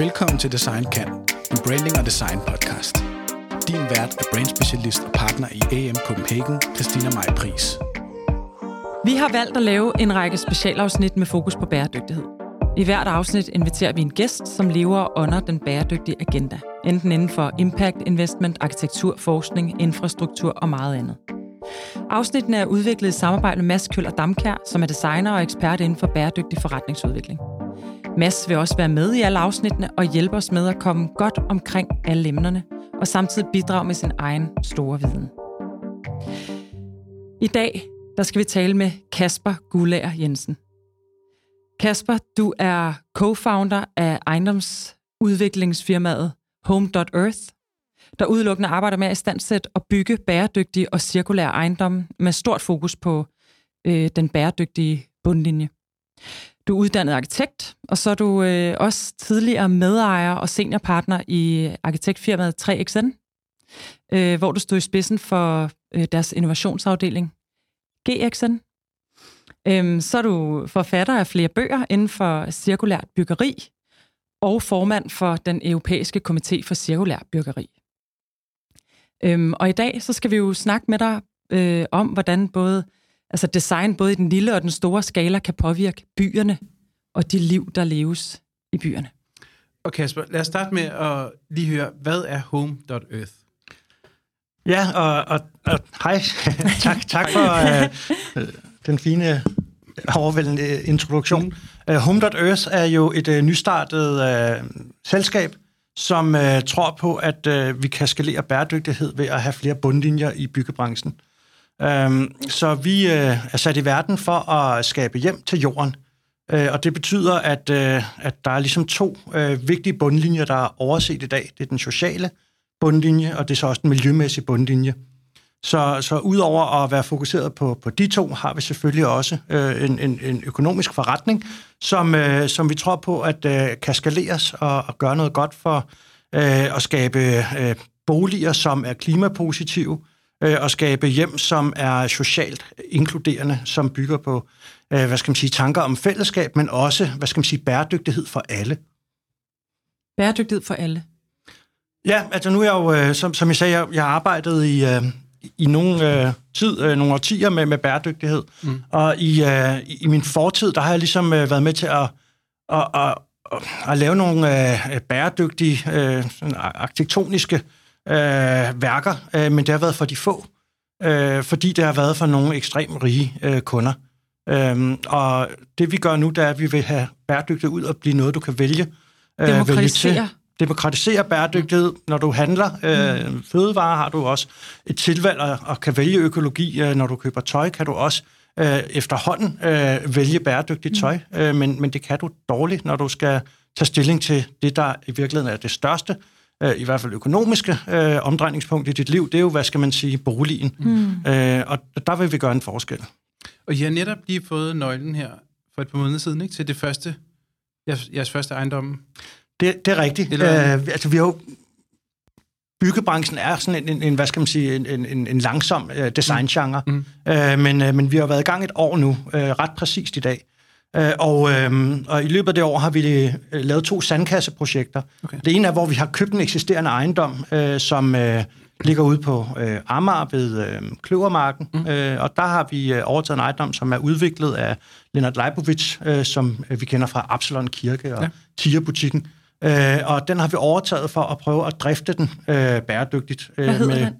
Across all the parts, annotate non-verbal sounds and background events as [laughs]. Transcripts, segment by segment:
Velkommen til Design Kan, en branding og design podcast. Din vært er brandspecialist og partner i AM Copenhagen, Christina Maj Pris. Vi har valgt at lave en række specialafsnit med fokus på bæredygtighed. I hvert afsnit inviterer vi en gæst, som lever under den bæredygtige agenda. Enten inden for impact investment, arkitektur, forskning, infrastruktur og meget andet. Afsnittene er udviklet i samarbejde med Mads Køller Damkær, som er designer og ekspert inden for bæredygtig forretningsudvikling. Mads vil også være med i alle afsnittene og hjælpe os med at komme godt omkring alle emnerne, og samtidig bidrage med sin egen store viden. I dag der skal vi tale med Kasper Gullager Jensen. Kasper, du er co-founder af ejendomsudviklingsfirmaet Home.earth, der udelukkende arbejder med at istandsætte og bygge bæredygtige og cirkulære ejendomme med stort fokus på øh, den bæredygtige bundlinje. Du er uddannet arkitekt, og så er du øh, også tidligere medejer og seniorpartner i arkitektfirmaet 3XN, øh, hvor du stod i spidsen for øh, deres innovationsafdeling GXN. Øhm, så er du forfatter af flere bøger inden for cirkulært byggeri og formand for den europæiske komité for cirkulært byggeri. Øhm, og i dag så skal vi jo snakke med dig øh, om, hvordan både altså design både i den lille og den store skala kan påvirke byerne og de liv, der leves i byerne. Og Kasper, lad os starte med at lige høre, hvad er Home.earth? Ja, og, og, og hej. [laughs] tak, tak for uh, den fine, overvældende introduktion. Mm. Uh, Home.earth er jo et uh, nystartet uh, selskab, som uh, tror på, at uh, vi kan skalere bæredygtighed ved at have flere bundlinjer i byggebranchen. Øhm, så vi øh, er sat i verden for at skabe hjem til jorden. Øh, og det betyder, at, øh, at der er ligesom to øh, vigtige bundlinjer, der er overset i dag. Det er den sociale, bundlinje, og det er så også den miljømæssige bundlinje. Så, så udover at være fokuseret på, på de to, har vi selvfølgelig også øh, en, en, en økonomisk forretning, som, øh, som vi tror på, at øh, kan skaleres og, og gøre noget godt for øh, at skabe øh, boliger, som er klimapositive, øh, og skabe hjem, som er socialt inkluderende, som bygger på øh, hvad skal man sige, tanker om fællesskab, men også hvad skal man sige, bæredygtighed for alle. Bæredygtighed for alle. Ja, altså nu er jeg jo, øh, som, som jeg sagde, jeg, jeg har arbejdet i, øh, i nogle øh, tid, øh, nogle årtier med, med bæredygtighed. Mm. Og i, øh, i min fortid, der har jeg ligesom øh, været med til at, at, at, at, at lave nogle øh, bæredygtige, øh, arkitektoniske øh, værker, øh, men det har været for de få, øh, fordi det har været for nogle ekstremt rige øh, kunder. Øh, og det vi gør nu, det er, at vi vil have bæredygtighed ud og blive noget, du kan vælge. Øh, vælge til demokratisere bæredygtighed. Når du handler øh, mm. fødevarer, har du også et tilvalg og, og kan vælge økologi. Øh, når du køber tøj, kan du også øh, efterhånden øh, vælge bæredygtigt tøj. Mm. Øh, men, men det kan du dårligt, når du skal tage stilling til det, der i virkeligheden er det største, øh, i hvert fald økonomiske øh, omdrejningspunkt i dit liv. Det er jo, hvad skal man sige, boligen. Mm. Øh, og der vil vi gøre en forskel. Og I har netop lige fået nøglen her for et par måneder siden ikke, til det første, jeres, jeres første ejendom. Det, det er rigtigt. Eller... Øh, altså, vi har jo byggebranchen er sådan en, en, en hvad skal man sige, en, en, en langsom uh, designgenre, mm. uh, men, uh, men vi har været i gang et år nu, uh, ret præcist i dag. Uh, og, uh, og i løbet af det år har vi uh, lavet to sandkasseprojekter. Okay. Det ene er, hvor vi har købt en eksisterende ejendom, uh, som uh, ligger ude på uh, Amager ved uh, Kløvermarken, mm. uh, og der har vi uh, overtaget en ejendom, som er udviklet af Leonard Leibovic, uh, som uh, vi kender fra Absalon Kirke og ja. Tierbutikken. Øh, og den har vi overtaget for at prøve at drifte den øh, bæredygtigt. Øh, hvad hedder med, den?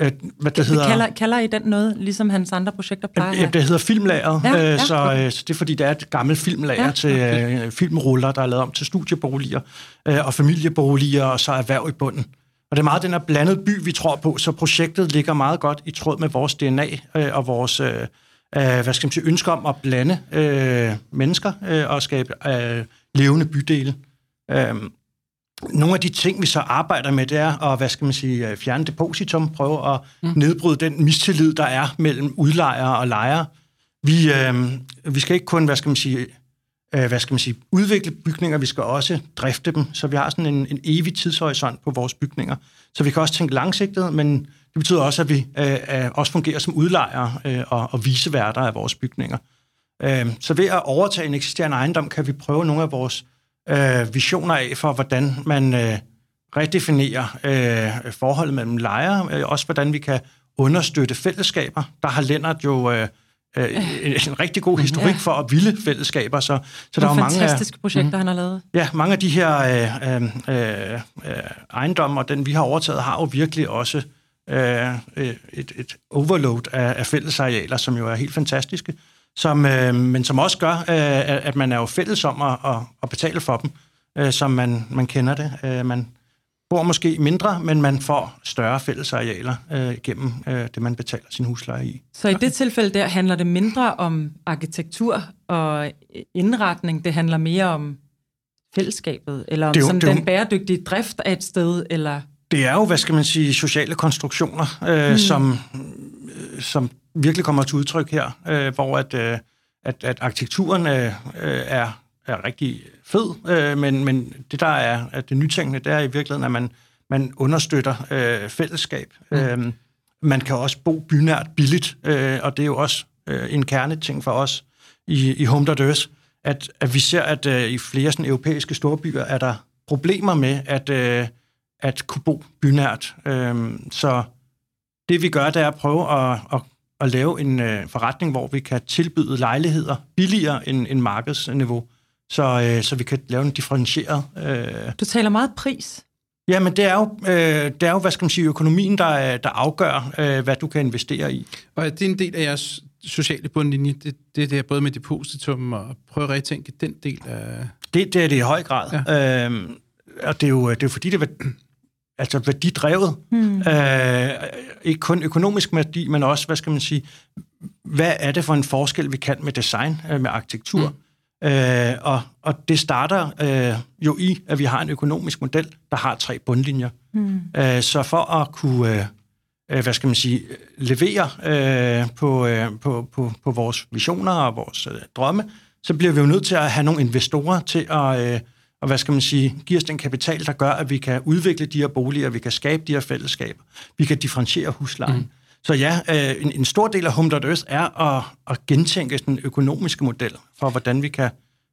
Øh, hvad det hedder, kalder, kalder I den noget, ligesom hans andre projekter plejer? Øh, det hedder filmlager, ja, øh, ja, så, okay. øh, så det er fordi, det er et gammelt filmlager ja, til okay. øh, filmruller, der er lavet om til studieboliger øh, og familieboliger, og så erhverv i bunden. Og det er meget den her blandede by, vi tror på, så projektet ligger meget godt i tråd med vores DNA øh, og vores øh, øh, hvad skal man sige, ønsker om at blande øh, mennesker øh, og skabe øh, levende bydele. Øhm, nogle af de ting, vi så arbejder med, det er at, hvad skal man sige, øh, fjerne depositum, prøve at mm. nedbryde den mistillid, der er mellem udlejere og lejere. Vi, øh, vi skal ikke kun, hvad skal man sige, øh, hvad skal man sige, udvikle bygninger, vi skal også drifte dem, så vi har sådan en, en evig tidshorisont på vores bygninger. Så vi kan også tænke langsigtet, men det betyder også, at vi øh, også fungerer som udlejere øh, og, og viseværter af vores bygninger. Øh, så ved at overtage en eksisterende ejendom, kan vi prøve nogle af vores øh, visioner af for, hvordan man øh, redefinerer øh, forholdet mellem lejre, øh, også hvordan vi kan understøtte fællesskaber. Der har Lennart jo øh, øh, en, en rigtig god historik for at ville fællesskaber. Så, så der er mange fantastiske projekter, mm, han har lavet. Ja, mange af de her øh, øh, øh, ejendomme, og den vi har overtaget, har jo virkelig også øh, et, et overload af, af fællesarealer, som jo er helt fantastiske, som, øh, men som også gør, øh, at man er jo fælles om at, at, at betale for dem, øh, som man, man kender det. Øh, man, bor måske mindre, men man får større fællesarealer øh, gennem øh, det, man betaler sin husleje i. Så i det tilfælde der handler det mindre om arkitektur og indretning, det handler mere om fællesskabet, eller om det jo, som det den bæredygtige drift af et sted, eller... Det er jo, hvad skal man sige, sociale konstruktioner, øh, hmm. som, øh, som virkelig kommer til udtryk her, øh, hvor at, øh, at, at arkitekturen øh, er er rigtig fed, øh, men, men det, der er at det nytænkende, det er i virkeligheden, at man, man understøtter øh, fællesskab. Mm. Øh, man kan også bo bynært billigt, øh, og det er jo også øh, en kerneting for os i, i Home.earth, at, at vi ser, at øh, i flere sådan, europæiske storbyer er der problemer med at, øh, at kunne bo bynært. Øh, så det vi gør, det er at prøve at, at, at lave en øh, forretning, hvor vi kan tilbyde lejligheder billigere end, end markedsniveau så, øh, så vi kan lave en differentieret... Øh... Du taler meget pris. Ja, men det er jo, øh, det er jo hvad skal man sige, økonomien, der, der afgør, øh, hvad du kan investere i. Og er det en del af jeres sociale bundlinje, det, det er både med depositum og prøve at retænke den del af... Det, det er det i høj grad. Ja. Øh, og det er jo, det er jo fordi, det er altså værdidrevet. Hmm. Øh, ikke kun økonomisk værdi, men også, hvad skal man sige, hvad er det for en forskel, vi kan med design, øh, med arkitektur? Hmm Øh, og, og det starter øh, jo i, at vi har en økonomisk model, der har tre bundlinjer. Mm. Øh, så for at kunne, øh, øh, hvad skal man sige, levere øh, på, øh, på, på, på vores visioner og vores øh, drømme, så bliver vi jo nødt til at have nogle investorer til at, øh, og hvad skal man sige, give os den kapital, der gør, at vi kan udvikle de her boliger, vi kan skabe de her fællesskaber, vi kan differentiere huslejen. Mm. Så ja, øh, en, en stor del af Home.earth er at, at gentænke den økonomiske model for, hvordan vi kan,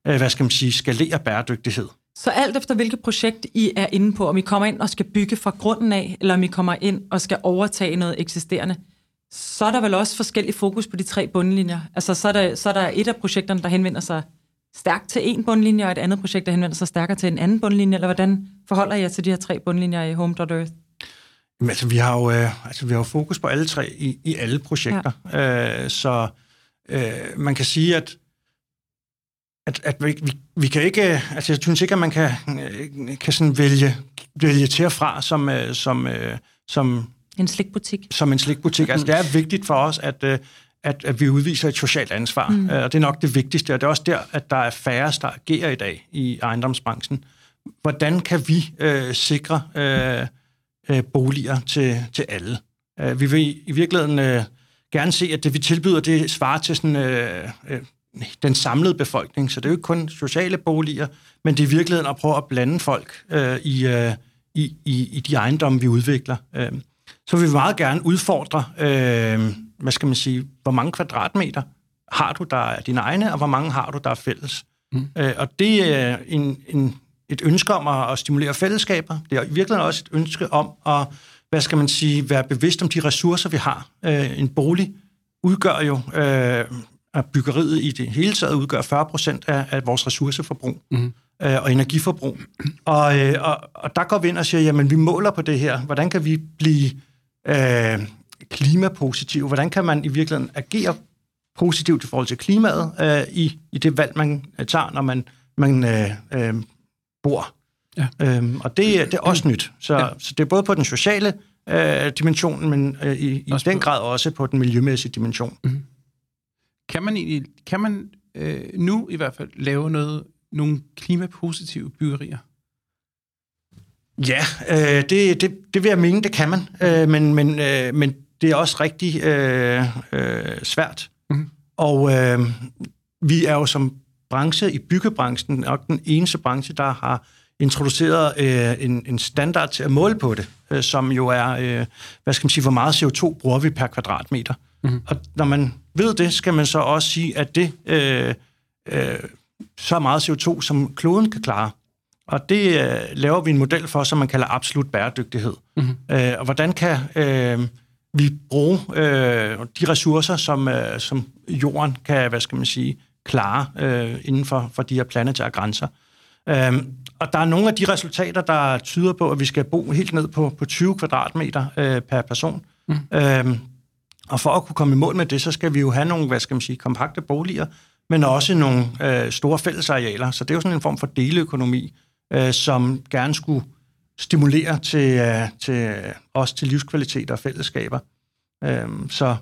øh, hvad skal man sige, skalere bæredygtighed. Så alt efter hvilket projekt I er inde på, om I kommer ind og skal bygge fra grunden af, eller om I kommer ind og skal overtage noget eksisterende, så er der vel også forskellig fokus på de tre bundlinjer. Altså så er der, så er der et af projekterne, der henvender sig stærkt til en bundlinje, og et andet projekt, der henvender sig stærkere til en anden bundlinje, eller hvordan forholder jeg til de her tre bundlinjer i Home.earth? Jamen, altså, vi har jo øh, altså, vi har jo fokus på alle tre i, i alle projekter. Ja. Øh, så øh, man kan sige, at at, at vi, vi, vi kan ikke, altså jeg synes ikke, at man kan, øh, kan sådan vælge, vælge til og fra som, øh, som, øh, som en slikbutik. Som en slikbutik. Altså det er vigtigt for os, at, at, at vi udviser et socialt ansvar, mm. og det er nok det vigtigste, og det er også der, at der er færre, der agerer i dag i ejendomsbranchen. Hvordan kan vi øh, sikre øh, øh, boliger til, til alle. Øh, vi vil i virkeligheden øh, gerne se, at det vi tilbyder, det svarer til sådan, øh, øh, den samlede befolkning. Så det er jo ikke kun sociale boliger, men det er i virkeligheden at prøve at blande folk øh, i, øh, i, i, i de ejendomme, vi udvikler. Øh, så vil vi meget gerne udfordre, øh, hvad skal man sige, hvor mange kvadratmeter har du, der er dine egne, og hvor mange har du, der er fælles. Mm. Øh, og det er en, en et ønske om at, at stimulere fællesskaber. Det er i virkeligheden også et ønske om at, hvad skal man sige, være bevidst om de ressourcer, vi har. Øh, en bolig udgør jo, øh, at byggeriet i det hele taget udgør 40 procent af, af vores ressourceforbrug. Mm. Øh, og energiforbrug. Og, øh, og, og der går vi ind og siger, jamen vi måler på det her. Hvordan kan vi blive øh, klimapositive? Hvordan kan man i virkeligheden agere positivt i forhold til klimaet øh, i, i det valg, man tager, når man, man øh, øh, bor. Ja. Øhm, og det, det er også nyt. Så, ja. så det er både på den sociale øh, dimension, men øh, i, i den grad også på den miljømæssige dimension. Mm-hmm. Kan man, egentlig, kan man øh, nu i hvert fald lave noget, nogle klimapositive byggerier? Ja, øh, det, det, det vil jeg mene, det kan man. Øh, men, men, øh, men det er også rigtig øh, øh, svært. Mm-hmm. Og øh, vi er jo som branche i byggebranchen nok den eneste branche, der har introduceret øh, en, en standard til at måle på det, øh, som jo er, øh, hvad skal man sige, hvor meget CO2 bruger vi per kvadratmeter. Mm-hmm. Og når man ved det, skal man så også sige, at det øh, øh, så meget CO2, som kloden kan klare. Og det øh, laver vi en model for, som man kalder absolut bæredygtighed. Mm-hmm. Øh, og hvordan kan øh, vi bruge øh, de ressourcer, som, øh, som jorden kan, hvad skal man sige, klare øh, inden for, for de her planetære grænser. Øh, og der er nogle af de resultater, der tyder på, at vi skal bo helt ned på, på 20 kvadratmeter øh, per person. Mm. Øh, og for at kunne komme i mål med det, så skal vi jo have nogle, hvad skal man sige, kompakte boliger, men også nogle øh, store fællesarealer. Så det er jo sådan en form for deleøkonomi, øh, som gerne skulle stimulere til, øh, til os til livskvalitet og fællesskaber. Øh, så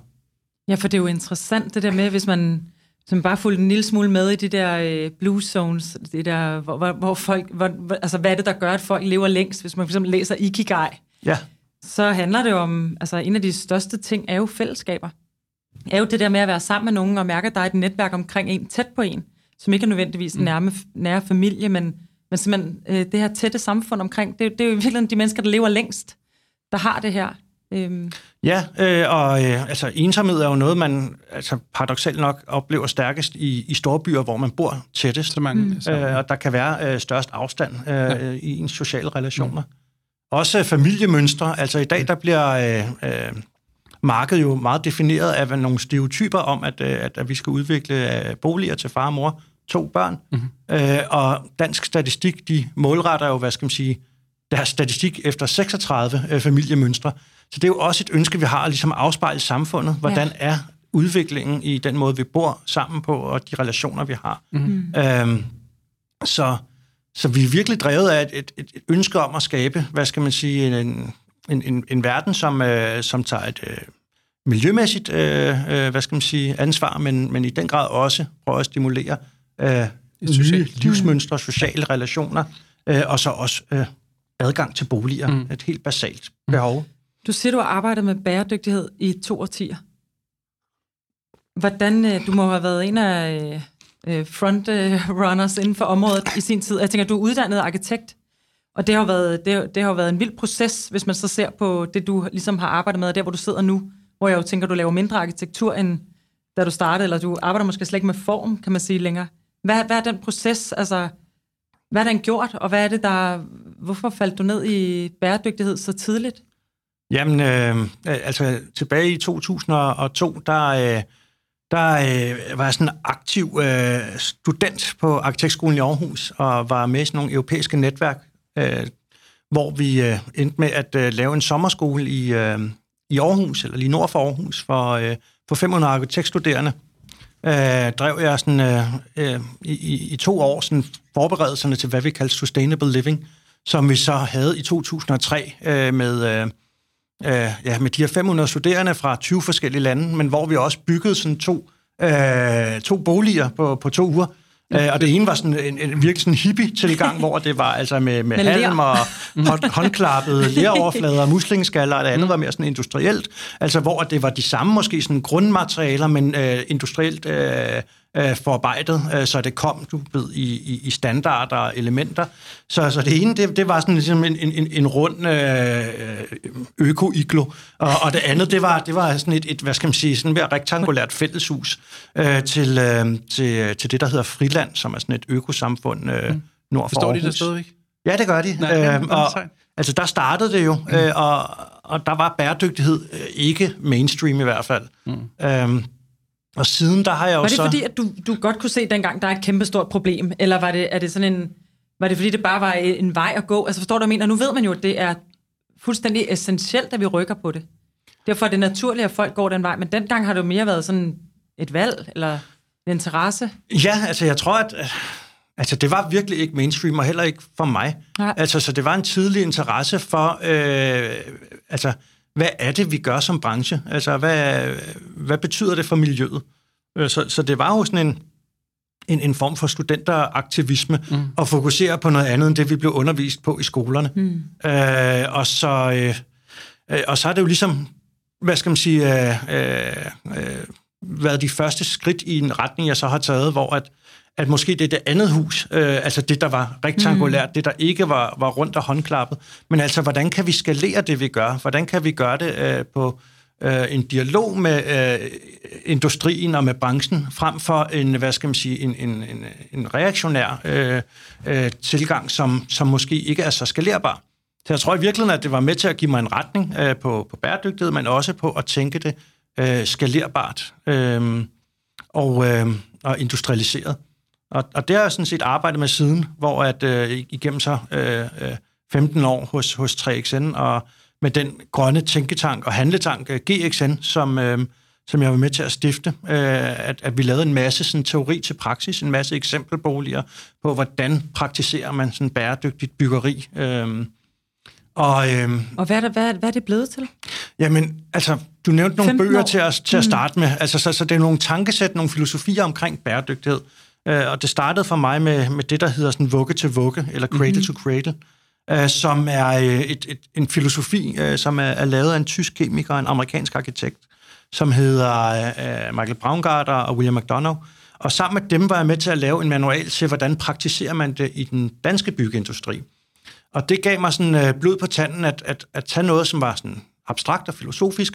Ja, for det er jo interessant det der med, hvis man som bare fulgte en lille smule med i de der øh, blue zones, det der, hvor, hvor, hvor folk, hvor, altså hvad er det, der gør, at folk lever længst? Hvis man for eksempel læser Ikigai, ja, så handler det om, altså en af de største ting er jo fællesskaber. Er jo det der med at være sammen med nogen og mærke, at der er et netværk omkring en, tæt på en, som ikke er nødvendigvis en nærme, nære familie, men, men simpelthen øh, det her tætte samfund omkring, det, det er jo virkelig de mennesker, der lever længst, der har det her. Øhm, Ja, øh, og øh, altså, ensomhed er jo noget, man altså, paradoxalt nok oplever stærkest i, i store byer, hvor man bor tættest. Så mange, mm. Øh, og der kan være øh, størst afstand øh, ja. i ens sociale relationer. Mm. Også øh, familiemønstre. Altså i dag, der bliver øh, øh, markedet jo meget defineret af nogle stereotyper om, at, øh, at, at vi skal udvikle øh, boliger til far og mor, to børn. Mm-hmm. Øh, og dansk statistik, de målretter jo, hvad skal man sige, deres statistik efter 36 øh, familiemønstre. Så det er jo også et ønske, vi har, at ligesom afspejle samfundet. Hvordan ja. er udviklingen i den måde, vi bor sammen på, og de relationer, vi har. Mm. Øhm, så, så vi er virkelig drevet af et, et, et ønske om at skabe, hvad skal man sige, en, en, en, en verden, som, øh, som tager et øh, miljømæssigt øh, øh, hvad skal man sige, ansvar, men, men i den grad også prøver at stimulere øh, nye socialt. livsmønstre, sociale relationer, øh, og så også øh, adgang til boliger. Mm. Et helt basalt behov. Du siger, du har arbejdet med bæredygtighed i to årtier. Hvordan, øh, du må have været en af øh, frontrunners inden for området i sin tid. Jeg tænker, du er uddannet arkitekt, og det har, været, det, har- det har været en vild proces, hvis man så ser på det, du ligesom har arbejdet med, og der, hvor du sidder nu, hvor jeg jo tænker, du laver mindre arkitektur, end da du startede, eller du arbejder måske slet ikke med form, kan man sige længere. Hvad, hvad er den proces, altså, hvad er den gjort, og hvad er det, der, hvorfor faldt du ned i bæredygtighed så tidligt? Jamen, øh, altså tilbage i 2002, der, øh, der øh, var jeg sådan en aktiv øh, student på Arkitektskolen i Aarhus, og var med i sådan nogle europæiske netværk, øh, hvor vi øh, endte med at øh, lave en sommerskole i, øh, i Aarhus, eller lige nord for Aarhus, for, øh, for 500 arkitektstuderende. Øh, drev jeg sådan, øh, øh, i, i- i to år sådan forberedelserne til, hvad vi kalder sustainable living, som vi så havde i 2003 øh, med... Øh, øh, ja, med de her 500 studerende fra 20 forskellige lande, men hvor vi også byggede sådan to, øh, to boliger på, på to uger. Øh, og det ene var sådan en, en virkelig sådan hippie-tilgang, [laughs] hvor det var altså med, med Med halm og hånd, håndklappede [laughs] leroverflader og muslingeskaller, og det andet var mere sådan industrielt. Altså hvor det var de samme måske sådan grundmaterialer, men øh, industrielt øh, øh, forarbejdet, øh, så det kom du ved, i, i, i standarder og elementer. Så, så det ene, det, det var sådan ligesom en, en, en rund øh, øko-iglo, og, og det andet, det var, det var sådan et, et, hvad skal man sige, sådan mere rektangulært fælleshus øh, til, øh, til, til det, der hedder Friland, som er sådan et økosamfund øh, nord for Forstår de Aarhus. det stadigvæk? Ja, det gør de. Nej, er og, altså, der startede det jo, mm. øh, og, og der var bæredygtighed øh, ikke mainstream i hvert fald. Mm. Øhm, og siden der har jeg jo Var det så... fordi, at du, du godt kunne se dengang, der er et kæmpestort problem? Eller var det, er det sådan en... Var det fordi, det bare var en vej at gå? Altså forstår du, hvad jeg mener? Nu ved man jo, at det er fuldstændig essentielt, at vi rykker på det. Derfor er det naturligt, at folk går den vej. Men dengang har det jo mere været sådan et valg, eller en interesse. Ja, altså jeg tror, at øh, altså, det var virkelig ikke mainstream, og heller ikke for mig. Nej. Altså, så det var en tidlig interesse for, øh, altså, hvad er det, vi gør som branche? Altså, hvad, hvad betyder det for miljøet? Øh, Så, så det var jo sådan en, en, en form for studenteraktivisme, mm. at fokusere på noget andet, end det, vi blev undervist på i skolerne. Mm. Øh, og, så, øh, øh, og så er det jo ligesom, hvad skal man sige, øh, øh, øh, været de første skridt i en retning, jeg så har taget, hvor at, at måske det er det andet hus, øh, altså det, der var rektangulært, mm. det, der ikke var, var rundt og håndklappet, men altså, hvordan kan vi skalere det, vi gør? Hvordan kan vi gøre det øh, på øh, en dialog med øh, industrien og med branchen, frem for en, hvad skal man sige, en, en, en, en reaktionær øh, øh, tilgang, som, som måske ikke er så skalerbar. Så jeg tror i virkeligheden, at det var med til at give mig en retning øh, på, på bæredygtighed, men også på at tænke det øh, skalerbart øh, og, øh, og industrialiseret. Og, og det har jeg sådan set arbejdet med siden, hvor at øh, igennem så øh, 15 år hos, hos 3XN, og med den grønne tænketank og handletank øh, GXN, som, øh, som jeg var med til at stifte, øh, at, at vi lavede en masse sådan, teori til praksis, en masse eksempelboliger på, hvordan praktiserer man sådan bæredygtigt byggeri. Øh, og, øhm, og hvad, er det, hvad, hvad er det blevet til? Jamen, altså, du nævnte nogle bøger til at, til at mm. starte med. Altså, så, så det er nogle tankesæt, nogle filosofier omkring bæredygtighed. Øh, og det startede for mig med, med det, der hedder sådan vugge til vugge, eller cradle mm-hmm. to cradle, øh, som er øh, et, et, en filosofi, øh, som er, er lavet af en tysk kemiker og en amerikansk arkitekt, som hedder øh, Michael Braungarter og William McDonough. Og sammen med dem var jeg med til at lave en manual til, hvordan praktiserer man det i den danske byggeindustri. Og det gav mig sådan øh, blod på tanden at, at, at tage noget, som var sådan abstrakt og filosofisk.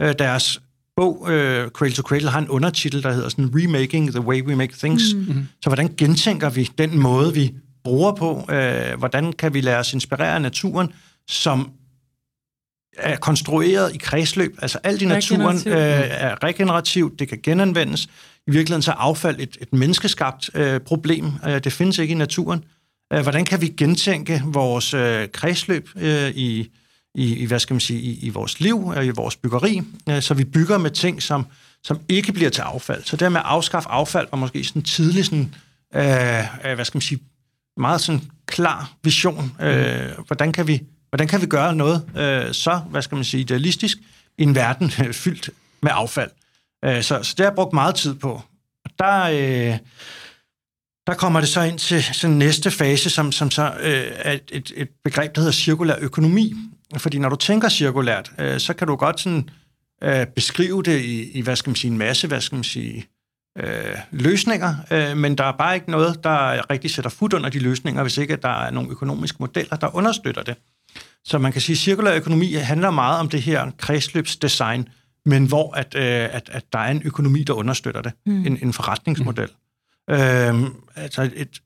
Øh, deres bog, øh, Cradle to Cradle, har en undertitel, der hedder sådan Remaking the Way We Make Things. Mm-hmm. Så hvordan gentænker vi den måde, vi bruger på? Øh, hvordan kan vi lade os inspirere af naturen, som er konstrueret i kredsløb. Altså alt i naturen øh, er regenerativt, det kan genanvendes. I virkeligheden så er affald et, et menneskeskabt øh, problem. Øh, det findes ikke i naturen. Øh, hvordan kan vi gentænke vores øh, kredsløb øh, i, i, i, hvad skal man sige, i, i vores liv og i vores byggeri, øh, så vi bygger med ting, som, som ikke bliver til affald. Så det med at afskaffe affald var måske sådan tidlig sådan, øh, hvad skal man sige, meget sådan klar vision. Øh, hvordan, kan vi, hvordan kan vi gøre noget øh, så, hvad skal man sige, idealistisk i en verden øh, fyldt med affald? Øh, så, så det har jeg brugt meget tid på. Og der, øh, der kommer det så ind til sådan næste fase, som, som så øh, er et, et begreb, der hedder cirkulær økonomi. Fordi når du tænker cirkulært, øh, så kan du godt sådan, øh, beskrive det i, i, hvad skal man sige, en masse, hvad skal man sige, øh, løsninger, øh, men der er bare ikke noget, der rigtig sætter fod under de løsninger, hvis ikke der er nogle økonomiske modeller, der understøtter det. Så man kan sige, at cirkulær økonomi handler meget om det her kredsløbsdesign, men hvor at, øh, at, at der er en økonomi, der understøtter det, mm. en, en forretningsmodel. Mm. Øh, altså et,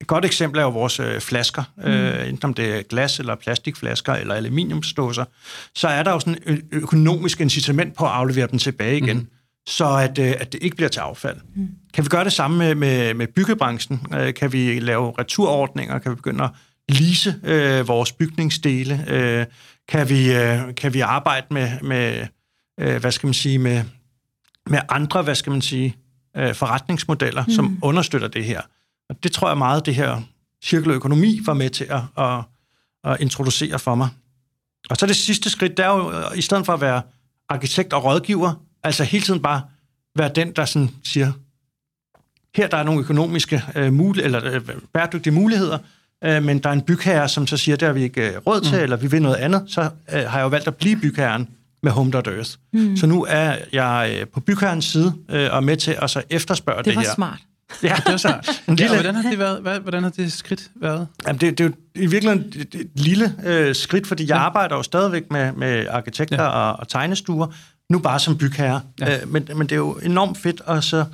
et godt eksempel er jo vores øh, flasker, mm. øh, enten om det er glas eller plastikflasker eller aluminiumsdåser, så er der jo sådan et økonomisk incitament på at aflevere dem tilbage igen, mm. så at, øh, at det ikke bliver til affald. Mm. Kan vi gøre det samme med, med, med byggebranchen? Øh, kan vi lave returordninger? Kan vi begynde at lease øh, vores bygningsdele? Øh, kan, vi, øh, kan vi arbejde med, med øh, hvad skal man sige, med, med andre, hvad skal man sige, øh, forretningsmodeller, mm. som understøtter det her? Og det tror jeg meget, det her cirkulær økonomi var med til at, at, at introducere for mig. Og så det sidste skridt, det er jo, i stedet for at være arkitekt og rådgiver, altså hele tiden bare være den, der sådan siger, her der er nogle økonomiske øh, muligheder, eller øh, bæredygtige muligheder, øh, men der er en bygherre, som så siger, det har vi ikke øh, råd til, mm. eller vi vil noget andet, så øh, har jeg jo valgt at blive bygherren med Home.earth. Mm. Så nu er jeg øh, på bygherrens side øh, og med til at så efterspørge det, det her. Det var smart. Ja, det er så. En lille... ja, hvordan har det været? Hvad, hvordan har det skridt været? Jamen, det, det er jo i virkeligheden et, et lille øh, skridt, fordi jeg ja. arbejder jo stadigvæk med, med arkitekter ja. og, og tegnestuer, nu bare som bygherre. Ja. Øh, men, men det er jo enormt fedt at så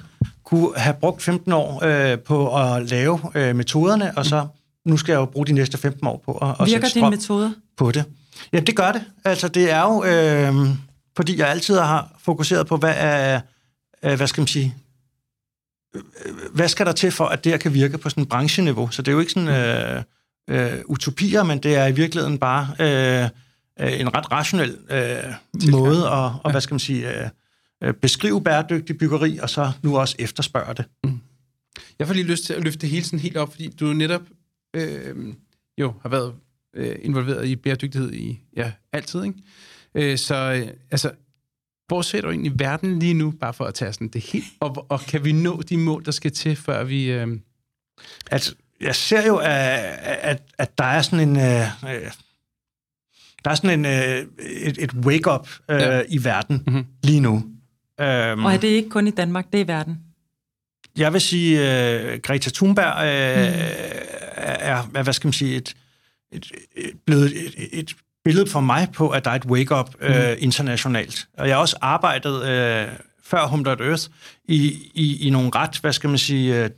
kunne have brugt 15 år øh, på at lave øh, metoderne, og så nu skal jeg jo bruge de næste 15 år på at, at Virker dine metoder? På det. Ja, det gør det. Altså, det er jo, øh, fordi jeg altid har fokuseret på, hvad er, øh, hvad skal man sige, hvad skal der til for, at det her kan virke på sådan en brancheniveau? Så det er jo ikke sådan øh, øh, utopier, men det er i virkeligheden bare øh, øh en ret rationel øh, måde at, og, hvad skal man sige, øh, øh, beskrive bæredygtig byggeri, og så nu også efterspørge det. Mm. Jeg får lige lyst til at løfte det hele sådan helt op, fordi du netop øh, jo har været øh, involveret i bæredygtighed i ja, altid, ikke? Øh, så øh, altså, hvor ser du egentlig verden lige nu, bare for at tage sådan det helt, og, og kan vi nå de mål, der skal til, før vi... Øh... Altså, jeg ser jo, at, at, at der er sådan en... Øh, øh der er sådan en, øh, et, et wake-up øh, ja. i verden mm-hmm. lige nu. Um, og er det ikke kun i Danmark, det er i verden? Jeg vil sige, uh, Greta Thunberg uh, mm. er, er, hvad skal man sige, et, et, et, blevet et, et billede for mig på, at der er et wake-up øh, mm. internationalt. Og jeg har også arbejdet øh, før Home Earth i, i, i nogle ret, hvad skal man sige, øh,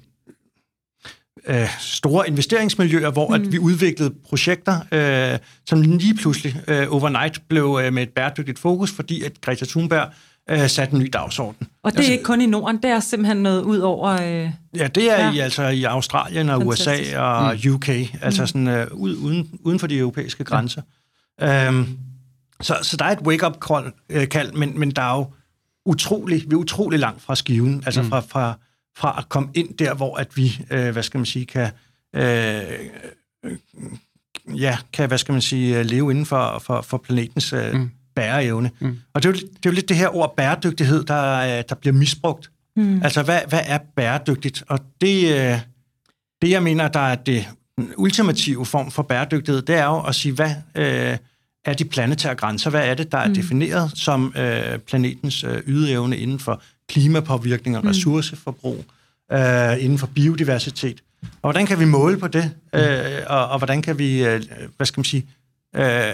øh, store investeringsmiljøer, hvor mm. at vi udviklede projekter, øh, som lige pludselig øh, overnight blev øh, med et bæredygtigt fokus, fordi at Greta Thunberg øh, satte en ny dagsorden. Og det er altså, ikke kun i Norden, det er simpelthen noget ud over... Øh, ja, det er ja. i, altså i Australien og Fantastisk. USA og mm. UK, altså sådan øh, ud, uden, uden for de europæiske grænser. Ja. Øhm, så, så der er et wake-up call, øh, kald, men, men der er jo utrolig, vi er utrolig langt fra skiven, altså mm. fra, fra, fra at komme ind der, hvor at vi, øh, hvad skal man sige, kan... Øh, ja, kan, hvad skal man sige, leve inden for, for, for planetens øh, mm bæreevne. Mm. Og det er, jo, det er jo lidt det her ord bæredygtighed, der, der bliver misbrugt. Mm. Altså, hvad, hvad er bæredygtigt? Og det, øh, det, jeg mener, der er det ultimative form for bæredygtighed, det er jo at sige, hvad øh, er de planetære grænser? Hvad er det, der er mm. defineret som øh, planetens øh, ydeevne inden for klimapåvirkning og mm. ressourceforbrug, øh, inden for biodiversitet? Og hvordan kan vi måle på det? Mm. Øh, og, og hvordan kan vi, øh, hvad skal man sige, øh,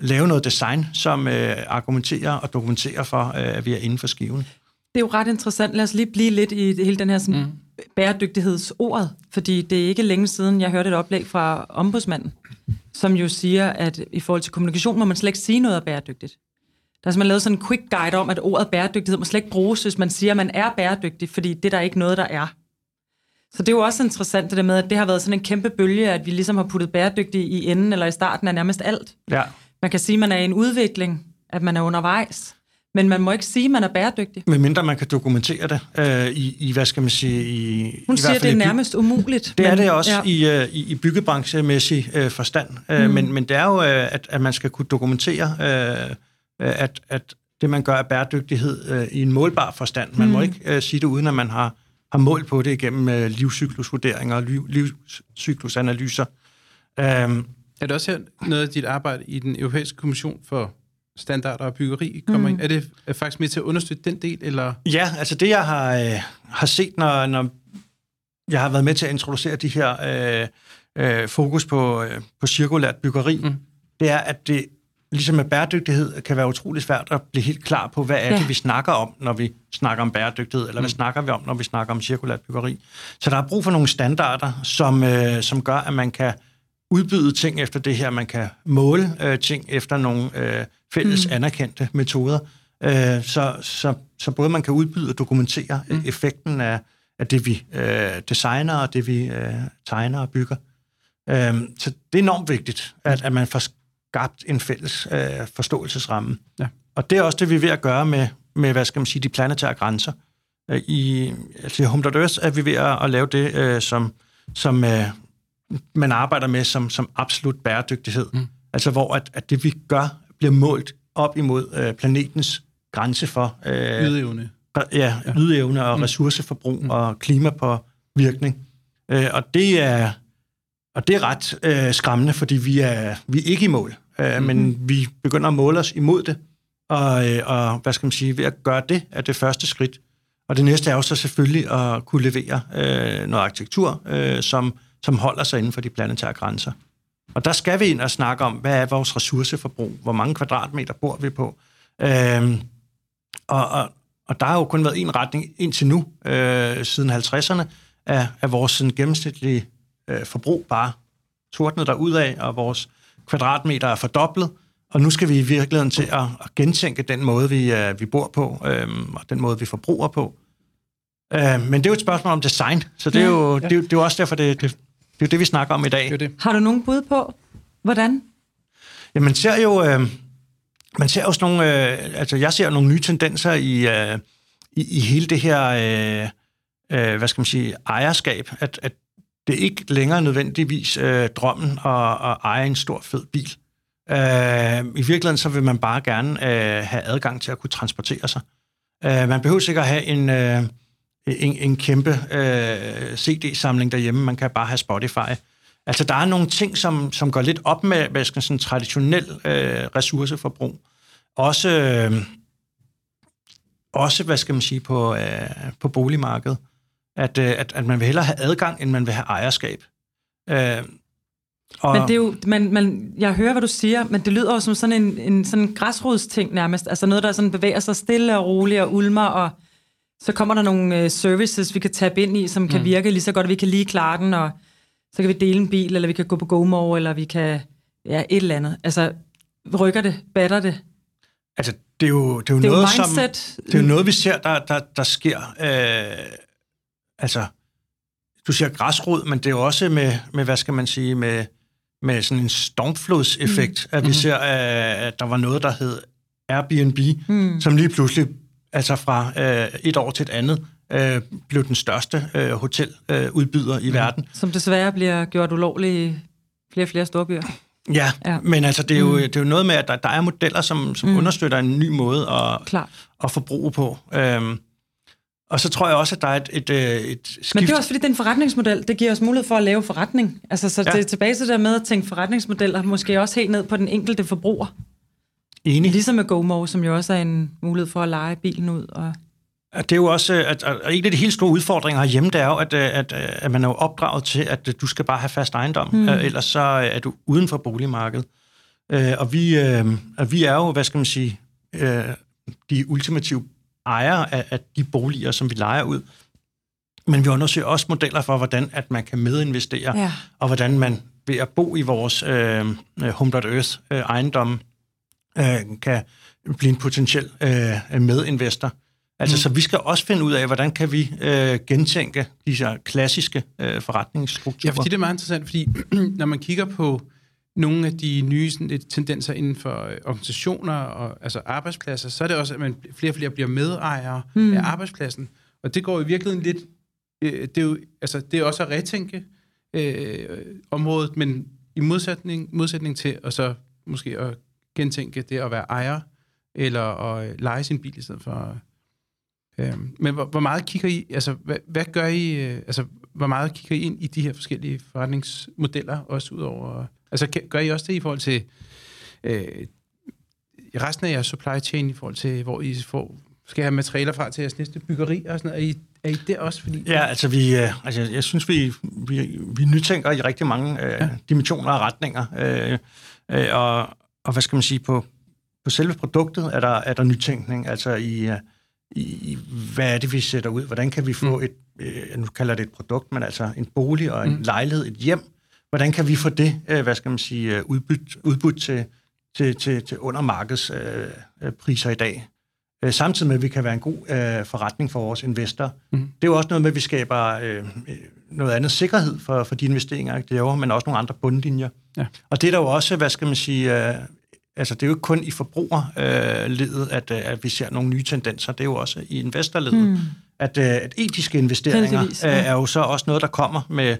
lave noget design, som øh, argumenterer og dokumenterer for, øh, at vi er inden for skiven. Det er jo ret interessant. Lad os lige blive lidt i hele den her sådan, mm. bæredygtighedsordet, fordi det er ikke længe siden, jeg hørte et oplæg fra ombudsmanden, som jo siger, at i forhold til kommunikation må man slet ikke sige noget er bæredygtigt. Der er simpelthen lavet sådan en quick guide om, at ordet bæredygtighed må slet ikke bruges, hvis man siger, at man er bæredygtig, fordi det er der ikke noget, der er. Så det er jo også interessant det der med, at det har været sådan en kæmpe bølge, at vi ligesom har puttet bæredygtig i enden eller i starten af nærmest alt. Ja. Man kan sige, at man er i en udvikling, at man er undervejs. Men man må ikke sige, at man er bæredygtig. Men mindre man kan dokumentere det øh, i, i, hvad skal man sige... I, Hun i siger, at det er nærmest umuligt. Det men, er det også ja. i, uh, i, i byggebranchemæssig uh, forstand. Uh, mm. men, men det er jo, uh, at, at man skal kunne dokumentere, uh, at, at det, man gør, er bæredygtighed uh, i en målbar forstand. Man mm. må ikke uh, sige det, uden at man har, har mål på det igennem uh, livscyklusvurderinger og liv, livscyklusanalyser. Uh, er det også her noget af dit arbejde i den europæiske kommission for standarder og byggeri kommer mm. ind? Er det er faktisk med til at understøtte den del? Eller? Ja, altså det jeg har, øh, har set, når, når jeg har været med til at introducere de her øh, øh, fokus på, øh, på cirkulært byggeri, mm. det er, at det ligesom med bæredygtighed kan være utrolig svært at blive helt klar på, hvad er ja. det, vi snakker om, når vi snakker om bæredygtighed, eller mm. hvad snakker vi om, når vi snakker om cirkulært byggeri. Så der er brug for nogle standarder, som, øh, som gør, at man kan udbyde ting efter det her. Man kan måle øh, ting efter nogle øh, fælles mm. anerkendte metoder. Øh, så, så, så både man kan udbyde og dokumentere mm. effekten af, af det, vi øh, designer og det, vi øh, tegner og bygger. Øh, så det er enormt vigtigt, at, at man får skabt en fælles øh, forståelsesramme. Ja. Og det er også det, vi er ved at gøre med, med hvad skal man sige, de planetære grænser. Øh, I, altså Home Earth er vi ved at, at lave det, øh, som, som øh, man arbejder med som, som absolut bæredygtighed. Mm. Altså hvor at, at det, vi gør, bliver målt op imod øh, planetens grænse for... Øh, ydeevne. Ja, ydeevne og mm. ressourceforbrug mm. og klimapåvirkning. Øh, og det er... Og det er ret øh, skræmmende, fordi vi er, vi er ikke i mål. Øh, mm-hmm. Men vi begynder at måle os imod det. Og, øh, og hvad skal man sige, ved at gøre det, er det første skridt. Og det næste er jo så selvfølgelig at kunne levere øh, noget arkitektur, øh, som som holder sig inden for de planetære grænser. Og der skal vi ind og snakke om, hvad er vores ressourceforbrug? Hvor mange kvadratmeter bor vi på? Øhm, og, og, og der har jo kun været en retning indtil nu, øh, siden 50'erne, af, af vores sådan, gennemsnitlige øh, forbrug bare tordnet der af, og vores kvadratmeter er fordoblet. Og nu skal vi i virkeligheden til at, at gentænke den måde, vi, øh, vi bor på, øh, og den måde, vi forbruger på. Øh, men det er jo et spørgsmål om design, så det er jo, ja. det er, det er også derfor, det, det, det er jo det, vi snakker om i dag. Det det. Har du nogen bud på, hvordan? Ja, man ser jo, øh, man ser jo sådan nogle, øh, altså jeg ser nogle nye tendenser i, øh, i, i hele det her, øh, øh, hvad skal man sige, ejerskab, at, at det ikke længere nødvendigvis øh, drømmen at, at eje en stor fed bil. Øh, I virkeligheden så vil man bare gerne øh, have adgang til at kunne transportere sig. Øh, man behøver sikkert have en... Øh, en, en kæmpe øh, CD-samling derhjemme. Man kan bare have Spotify. Altså, der er nogle ting, som, som går lidt op med, hvad skal sådan traditionel øh, ressourceforbrug. Også, øh, også, hvad skal man sige, på, øh, på boligmarkedet. At, øh, at, at man vil hellere have adgang, end man vil have ejerskab. Øh, Og... Men det er jo, man, man, jeg hører, hvad du siger, men det lyder jo som sådan en, en sådan græsrodsting nærmest. Altså noget, der sådan bevæger sig stille og roligt og ulmer, og så kommer der nogle uh, services, vi kan tabe ind i, som kan mm. virke lige så godt, at vi kan lige klare den, og så kan vi dele en bil, eller vi kan gå på GoMore, eller vi kan, ja, et eller andet. Altså, rykker det, batter det? Altså, det er jo, det er jo, det er noget, jo mindset. som, det er jo noget, vi ser, der, der, der sker. Øh, altså, du siger græsrod, men det er jo også med, med hvad skal man sige, med, med sådan en stormflodseffekt, mm. at vi mm. ser, at der var noget, der hed Airbnb, mm. som lige pludselig, altså fra øh, et år til et andet, øh, blev den største øh, hoteludbyder øh, i mm. verden. Som desværre bliver gjort ulovlig i flere og flere store byer. Ja, ja, men altså, det er, jo, mm. det er jo noget med, at der, der er modeller, som, som mm. understøtter en ny måde at, Klar. at forbruge på. Øhm, og så tror jeg også, at der er et, et, øh, et skift. Men det er også fordi, den forretningsmodel, det giver os mulighed for at lave forretning. Altså, så ja. det er tilbage til det med at tænke forretningsmodeller, måske også helt ned på den enkelte forbruger. Enig. Ligesom med GoMo, som jo også er en mulighed for at lege bilen ud. Og... Det er jo også, at, at en af de helt store udfordringer herhjemme, det er jo, at, at, at man er jo opdraget til, at du skal bare have fast ejendom, mm. ellers så er du uden for boligmarkedet. Og vi, og vi er jo, hvad skal man sige, de ultimative ejere af, af de boliger, som vi leger ud. Men vi undersøger også modeller for, hvordan at man kan medinvestere, ja. og hvordan man ved at bo i vores øh, Home.Earth øh, øh, kan blive en potentiel øh, medinvestor. Altså, mm. så vi skal også finde ud af, hvordan kan vi øh, gentænke disse klassiske øh, forretningsstrukturer. Ja, fordi det er meget interessant, fordi [clears throat] når man kigger på nogle af de nye sådan, lidt, tendenser inden for øh, organisationer og altså arbejdspladser, så er det også, at man flere og flere bliver medejere mm. af arbejdspladsen. Og det går i virkeligheden lidt... Øh, det, er jo, altså, det er også at retænke øh, området, men i modsætning, modsætning til og så måske at gentænke det at være ejer, eller at øh, lege sin bil i stedet for... Øh, men hvor, hvor meget kigger I... Altså, hvad, hvad gør I... Øh, altså, hvor meget kigger I ind i de her forskellige forretningsmodeller, også ud over Altså, gør I også det i forhold til øh, resten af jeres supply chain, i forhold til, hvor I får, skal have materialer fra til jeres næste byggeri og sådan noget? Er I, er I det også? Fordi, ja, altså, vi, øh, altså jeg synes, vi, vi, vi nytænker i rigtig mange øh, ja. dimensioner og retninger. Øh, øh, og, og hvad skal man sige, på, på selve produktet er der, er der nytænkning, altså i, øh, i, hvad er det, vi sætter ud? Hvordan kan vi få mm. et, øh, nu kalder det et produkt, men altså en bolig og en mm. lejlighed, et hjem, Hvordan kan vi få det, øh, hvad skal man sige, øh, udbudt, udbudt til, til, til, til undermarkedspriser øh, i dag? Samtidig med, at vi kan være en god forretning for vores investorer. Mm. Det er jo også noget med, at vi skaber noget andet sikkerhed for, for de investeringer, det laver, men også nogle andre bundlinjer. Ja. Og det er der jo også, hvad skal man sige, altså det er jo ikke kun i forbrugerledet, at, at vi ser nogle nye tendenser, det er jo også i investorledet, mm. at, at etiske investeringer ja. er jo så også noget, der kommer med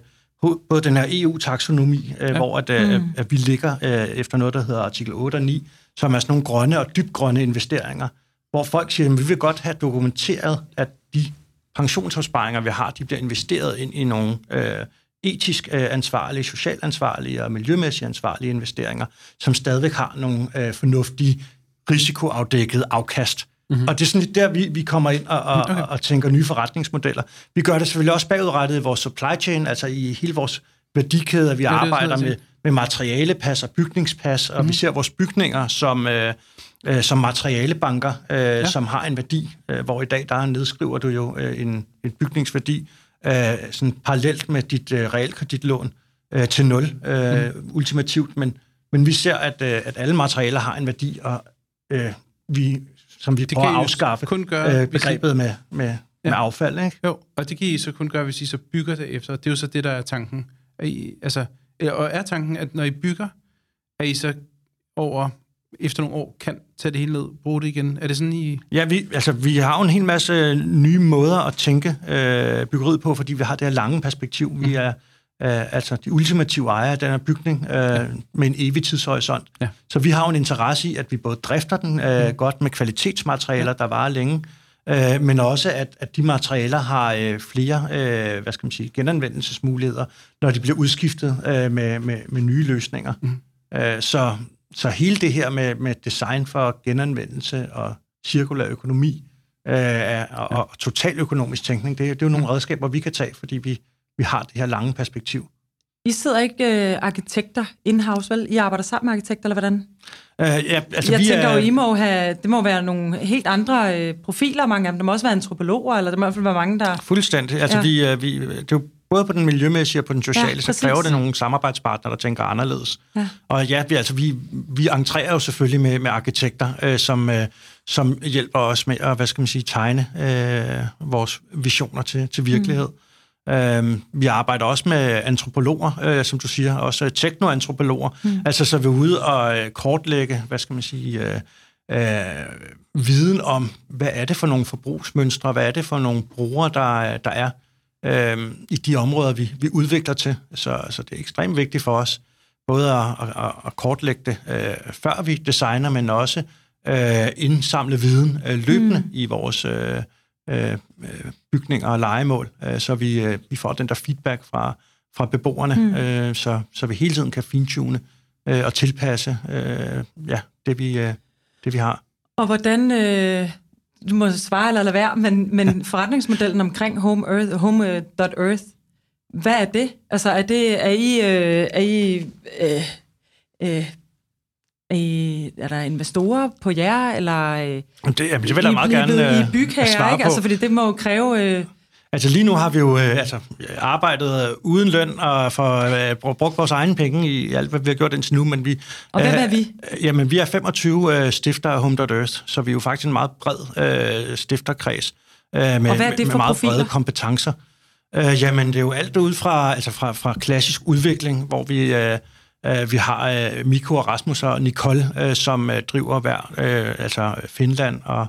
både den her EU-taksonomi, øh, ja. hvor at, øh, mm. at vi ligger øh, efter noget, der hedder artikel 8 og 9, som er sådan nogle grønne og dybgrønne investeringer, hvor folk siger, at vi vil godt have dokumenteret, at de pensionsopsparinger, vi har, de bliver investeret ind i nogle øh, etisk øh, ansvarlige, socialt ansvarlige og miljømæssigt ansvarlige investeringer, som stadigvæk har nogle øh, fornuftige risikoafdækkede afkast. Mm-hmm. Og det er sådan lidt der, vi, vi kommer ind og, og, okay. og tænker nye forretningsmodeller. Vi gør det selvfølgelig også bagudrettet i vores supply chain, altså i hele vores værdikæde, vi det arbejder det, med, med materialepas og bygningspas, og mm-hmm. vi ser vores bygninger som, øh, øh, som materialebanker, øh, ja. som har en værdi, øh, hvor i dag der nedskriver du jo øh, en, en bygningsværdi øh, sådan parallelt med dit øh, realkreditlån øh, til nul, øh, mm. ultimativt, men, men vi ser, at, øh, at alle materialer har en værdi, og øh, vi som vi det prøver at afskaffe kun gøre, øh, begrebet I... med, med, ja. med affald. Ikke? Jo, og det kan I så kun gøre, hvis I så bygger det efter. Det er jo så det, der er tanken. I, altså, og er tanken, at når I bygger, er I så over efter nogle år kan tage det hele ned, bruge det igen? Er det sådan, I... Ja, vi, altså, vi har jo en hel masse nye måder at tænke øh, byggeriet på, fordi vi har det her lange perspektiv. Vi er øh, altså de ultimative ejere af den her bygning øh, ja. med en evig tidshorisont. Ja. Så vi har jo en interesse i, at vi både drifter den øh, mm. godt med kvalitetsmaterialer, ja. der varer længe, øh, men også at, at de materialer har øh, flere øh, hvad skal man sige, genanvendelsesmuligheder, når de bliver udskiftet øh, med, med, med nye løsninger. Mm. Øh, så, så hele det her med, med design for genanvendelse og cirkulær økonomi øh, og, ja. og totaløkonomisk tænkning, det, det er jo nogle mm. redskaber, vi kan tage, fordi vi vi har det her lange perspektiv. I sidder ikke øh, arkitekter in-house, vel? I arbejder sammen med arkitekter, eller hvordan? Uh, ja, altså, jeg vi tænker er, jo, I må have, det må være nogle helt andre øh, profiler, mange af dem. Der må også være antropologer, eller der må i hvert fald være mange, der... Fuldstændig. Altså, Ja. vi, uh, vi, det er jo både på den miljømæssige og på den sociale, Ja, ja, så præcis. kræver det nogle samarbejdspartnere, der tænker anderledes. Ja. Og ja, vi, altså, vi, vi entrerer jo selvfølgelig med, med arkitekter, øh, som, øh, som hjælper os med at, hvad skal man sige, tegne øh, vores visioner til, til virkelighed. Mm. Øh, vi arbejder også med antropologer, øh, som du siger, også teknoantropologer, mm. altså så vi er ude og øh, kortlægge, hvad skal man sige, øh, øh, viden om, hvad er det for nogle forbrugsmønstre, hvad er det for nogle brugere, der, der er øh, i de områder, vi, vi udvikler til. Så, så det er ekstremt vigtigt for os, både at, at, at kortlægge det, øh, før vi designer, men også øh, indsamle viden øh, løbende mm. i vores øh, øh, bygninger og legemål, øh, så vi, øh, vi får den der feedback fra, fra beboerne, mm. øh, så, så vi hele tiden kan fintune øh, og tilpasse øh, ja, det, vi, øh, det, vi har. Og hvordan, øh, du må svare eller lade være, men, men forretningsmodellen omkring Home Earth, Home.earth, hvad er det? Altså, er, det, er I, øh, er I, øh, øh, er, I, er der investorer på jer, eller øh, Det, jamen, det vil jeg I, meget I, gerne I øh, svare ikke? Altså, fordi det må jo kræve... Øh, Altså lige nu har vi jo øh, altså, arbejdet øh, uden løn og for, øh, brugt vores egne penge i alt, hvad vi har gjort indtil nu, men vi... Og hvem er vi? Øh, jamen, vi er 25 øh, stifter af Home.earth, så vi er jo faktisk en meget bred øh, stifterkreds øh, med, med, meget profiler? brede kompetencer. Øh, jamen, det er jo alt ud fra, altså fra, fra klassisk udvikling, hvor vi... Øh, øh, Øh, vi har øh, Mikko og Rasmus og Nicole, øh, som driver hver, altså Finland og,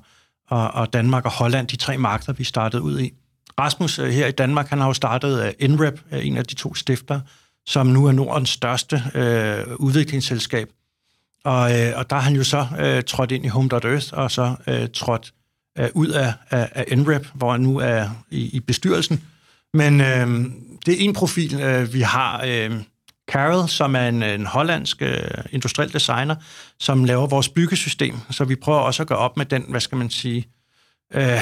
og, og Danmark og Holland, de tre markeder, vi startede ud i. Rasmus her i Danmark, han har jo startet øh, NREP, en af de to stifter, som nu er Nordens største øh, udviklingsselskab. Og, øh, og der har han jo så øh, trådt ind i Home.earth, og så øh, trådt øh, ud af, af, af NREP, hvor han nu er i, i bestyrelsen. Men øh, det er en profil, øh, vi har... Øh, Carol, som er en, en hollandsk øh, industriel designer, som laver vores byggesystem. Så vi prøver også at gøre op med den, hvad skal man sige, øh,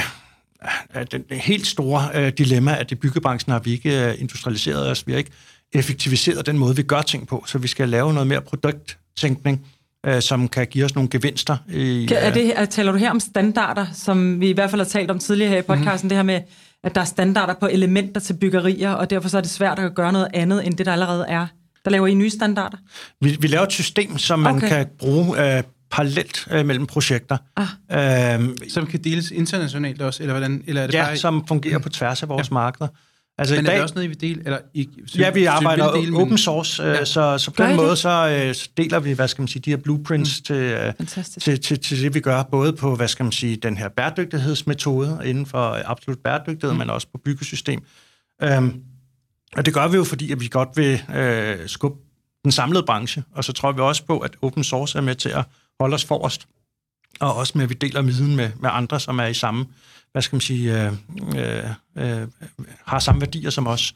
øh, den helt store øh, dilemma, at i byggebranchen har vi ikke øh, industrialiseret os, vi har ikke effektiviseret den måde, vi gør ting på, så vi skal lave noget mere produkttænkning, øh, som kan give os nogle gevinster. I, Kan- er øh, det, er, taler du her om standarder, som vi i hvert fald har talt om tidligere her i podcasten, Mhm. mm-hmm. det her med, at der er standarder på elementer til byggerier, og derfor så er det svært at gøre noget andet, end det, der allerede er. Der laver I nye standarder? Vi, vi laver et system, som man Okay. kan bruge øh, parallelt øh, mellem projekter. Ah. Øhm, Som kan deles internationalt også, eller hvordan? Eller er det ja, bare, som fungerer på tværs af vores ja. markeder. Altså men i er dag, det også noget, I vil dele? Eller, I, så, ja, vi arbejder vil dele, open source, øh, Ja. så, så på Gør den måde det? så, øh, så deler vi, hvad skal man sige, de her blueprints mm. til, øh, Fantastisk. til, til, til det, vi gør, både på, hvad skal man sige, den her bæredygtighedsmetode inden for absolut bæredygtighed, mm. men også på byggesystem. Øhm, og det gør vi jo, fordi at vi godt vil øh, skubbe den samlede branche, og så tror vi også på, at open source er med til at holde os forrest, og også med, at vi deler viden med, med andre, som er i samme, hvad skal man sige, øh, øh, øh, har samme værdier som os.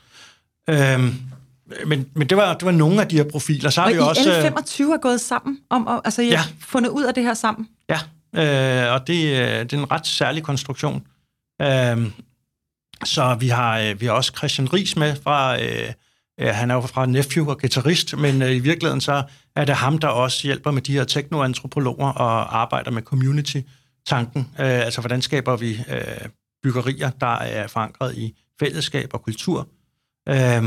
Øhm, men, men det var, det var nogle af de her profiler. Så har Og vi I også... øh, L25 er gået sammen? Om, om, altså, I Ja. fundet ud af det her sammen? Ja, øh, og det, øh, det er en ret særlig konstruktion. Øh, så vi har, øh, vi har også Christian Ries med fra... Øh, øh, han er jo fra Nephew og guitarist, men øh, i virkeligheden så er det ham, der også hjælper med de her teknoantropologer og arbejder med community-tanken. Øh, altså, hvordan skaber vi øh, byggerier, der er forankret i fællesskab og kultur. Øh,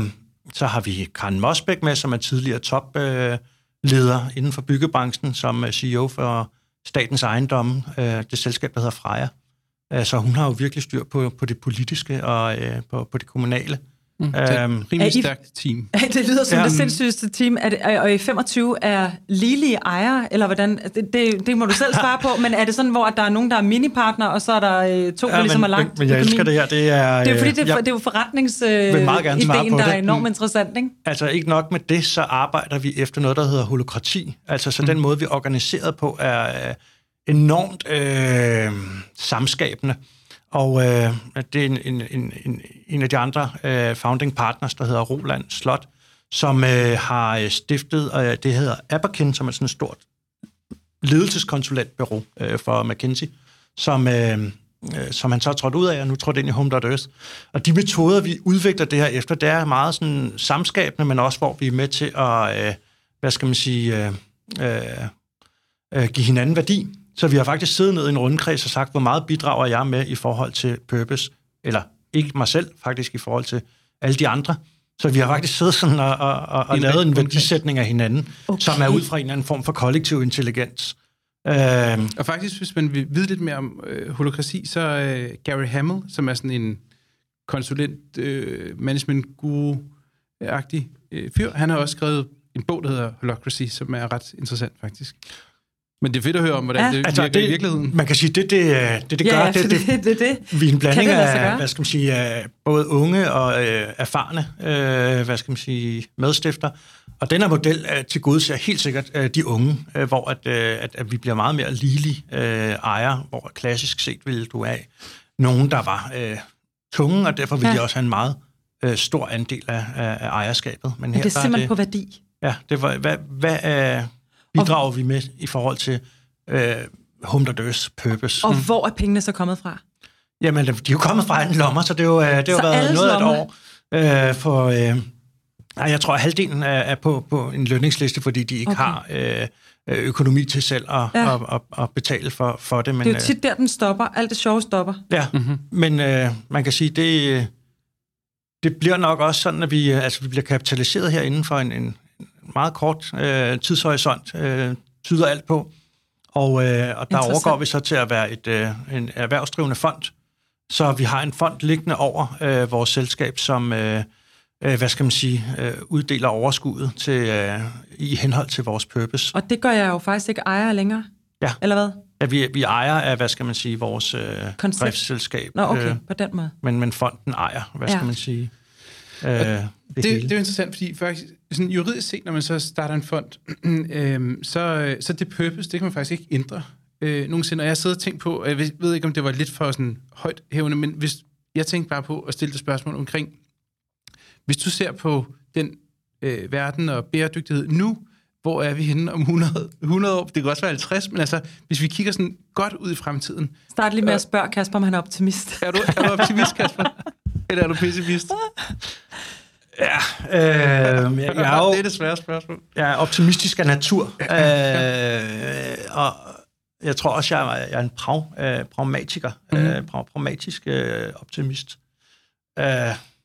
så har vi Karen Mosbæk med, som er tidligere topleder øh, leder inden for byggebranchen, som øh, er CEO for statens ejendomme, øh, det selskab, der hedder Freja. Øh, så hun har jo virkelig styr på, på det politiske og øh, på, på det kommunale. Mm, det er Øhm, et rimelig er I- stærkt team. [laughs] det lyder som Ja. ja. det sindssygeste team. Er det, og I 25 er ligelige ejere, eller hvordan? Det, det, det må du selv svare på, men er det sådan, hvor der er nogen, der er minipartner, og så er der øh, to, der ligesom men, er langt men, jeg elsker økonomien? det her. Det er, Det er jo fordi, øh, det er, jeg- for, det er jo forretningsideen, på der er det. enormt interessant, ikke? Altså ikke nok med det, så arbejder vi efter noget, der hedder holokrati. Altså så mm. den måde, vi er organiseret på, er øh, enormt øh, samskabende. Og øh, det er en, en, en, en, en af de andre øh, founding partners, der hedder Roland Slot, som øh, har øh, stiftet, stiftet, øh, det hedder Aberkin, som er sådan et stort ledelseskonsulentbureau øh, for McKinsey, som, øh, øh som han så trådte ud af, og nu trådte ind i Home.Earth. Og de metoder, vi udvikler det her efter, det er meget sådan samskabende, men også hvor vi er med til at, øh, hvad skal man sige, øh, øh, øh give hinanden værdi. Så vi har faktisk siddet ned i en rundkreds og sagt, hvor meget bidrager jeg med i forhold til purpose, eller ikke mig selv, faktisk i forhold til alle de andre. Så vi har faktisk siddet sådan og, og, og, og lavet en værdisætning af hinanden, okay. som er ud fra en eller anden form for kollektiv intelligens. Øh, og faktisk, hvis man vil vide lidt mere om øh, holokrasi, så øh, Gary Hamel, som er sådan en konsulent, øh, management guru-agtig øh, fyr, han har også skrevet en bog, der hedder Holocracy, som er ret interessant faktisk. Men det er fedt at høre om, hvordan ja. det altså, virker det, i virkeligheden. Man kan sige, det det, det, det gør, ja, det, [laughs] det, det, det, det. Vi er en blanding af, hvad skal man sige, af både unge og øh, erfarne, øh, hvad skal man sige, medstifter. Og den her model øh, til gode ser helt sikkert øh, de unge, øh, hvor at, øh, at, at vi bliver meget mere ligelig øh, ejer, hvor klassisk set ville du have nogen, der var øh, tunge, og derfor ville ja. de også have en meget øh, stor andel af, af, af ejerskabet. Men her, det er simpelthen er det, på værdi. Ja, det var, hvad, hvad er bidrager og, vi med i forhold til øh, Home Earth's purpose. Og mm. hvor er pengene så kommet fra? Jamen, de er jo kommet fra en lommer, så det, er jo, øh, det har været noget af et år. Øh, for, øh, jeg tror, at halvdelen er, er på, på en lønningsliste, fordi de ikke okay. har øh, økonomi til selv at, ja. at, at, at betale for, for det. Men, det er jo tit der, den stopper. Alt det sjove stopper. Ja, mm-hmm. men øh, man kan sige, det, det bliver nok også sådan, at vi, altså, vi bliver kapitaliseret her inden for en, en, meget kort øh, tidshorisont øh, tyder alt på. Og, øh, og der overgår vi så til at være et, øh, en erhvervsdrivende fond. Så vi har en fond liggende over øh, vores selskab, som, øh, øh, hvad skal man sige, øh, uddeler overskuddet til, øh, i henhold til vores purpose. Og det gør jeg jo faktisk ikke ejer længere? Ja. Eller hvad? Ja, vi, vi ejer af, hvad skal man sige, vores øh, driftsselskab. Nå, okay, øh, på den måde. Men, men fonden ejer, hvad ja. skal man sige. Øh, det, det, det er jo interessant, fordi faktisk, sådan juridisk set, når man så starter en fond, [clears throat] øh, så, så det purpose, det kan man faktisk ikke ændre øh, nogensinde. Og jeg har siddet og tænkt på, og jeg ved, ved ikke, om det var lidt for sådan højt hævende, men hvis, jeg tænkte bare på at stille det spørgsmål omkring, hvis du ser på den øh, verden og bæredygtighed nu, hvor er vi henne om 100, 100 år? Det kan også være 50, men altså, hvis vi kigger sådan godt ud i fremtiden. Start lige med at spørge Kasper, om han er optimist. Er du, er du optimist, Kasper? [laughs] Eller er du pessimist? Ja, øh, jeg, jeg er jo, det er det svære spørgsmål. Jeg er optimistisk af natur, øh, og jeg tror også, jeg er, jeg er en prav, øh, pragmatiker, mm. øh, pragmatisk øh, optimist, øh,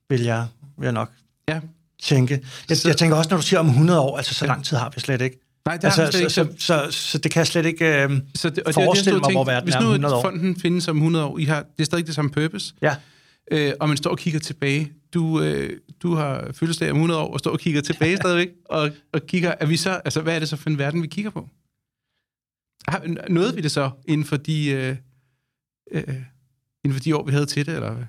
vil, jeg, vil jeg nok ja. tænke. Jeg, så, jeg tænker også, når du siger om 100 år, altså så lang tid har vi slet ikke. Nej, det altså, har vi slet ikke. Så, så, så, så det kan jeg slet ikke øh, så det, og forestille det, det, mig, hvor verden er om 100 år. Hvis nu fonden findes om 100 år, I har, det er stadig det samme purpose. Ja øh, og man står og kigger tilbage. Du, øh, du har fødselsdag om 100 år, og står og kigger tilbage [laughs] stadigvæk, og, og kigger, er vi så, altså, hvad er det så for en verden, vi kigger på? Har, nåede vi det så inden for de, øh, øh, inden for de år, vi havde til det, eller hvad?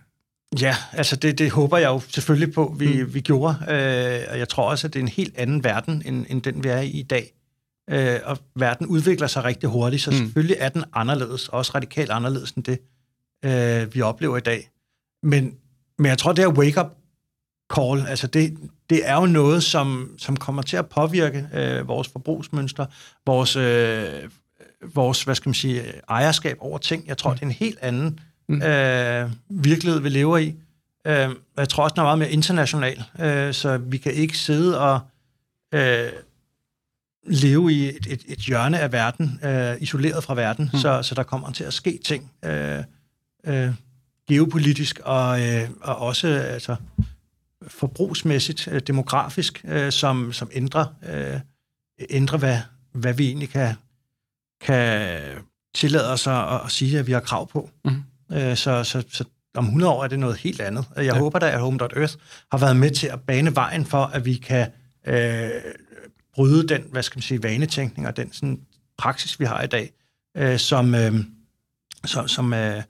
Ja, altså det, det håber jeg jo selvfølgelig på, vi, mm. vi gjorde. Øh, og jeg tror også, at det er en helt anden verden, end, end den vi er i i dag. Øh, og verden udvikler sig rigtig hurtigt, så mm. selvfølgelig er den anderledes, også radikalt anderledes end det, øh, vi oplever i dag. Men, men jeg tror, det er wake-up call, altså det, det er jo noget, som, som kommer til at påvirke øh, vores forbrugsmønster, vores, øh, vores, hvad skal man sige, ejerskab over ting. Jeg tror, mm. det er en helt anden mm. øh, virkelighed, vi lever i. Øh, jeg tror også, den er meget mere international, øh, så vi kan ikke sidde og øh, leve i et, et, et hjørne af verden, øh, isoleret fra verden, mm. så, så der kommer til at ske ting. Øh, øh, geopolitisk og, øh, og også altså, forbrugsmæssigt, øh, demografisk, øh, som, som ændrer, øh, ændrer hvad, hvad vi egentlig kan, kan tillade os at, at sige, at vi har krav på. Mm. Øh, så, så, så om 100 år er det noget helt andet. Jeg ja. håber da, at Home.Earth har været med til at bane vejen for, at vi kan øh, bryde den, hvad skal man sige, vanetænkning og den sådan, praksis, vi har i dag, øh, som, øh, som, som øh,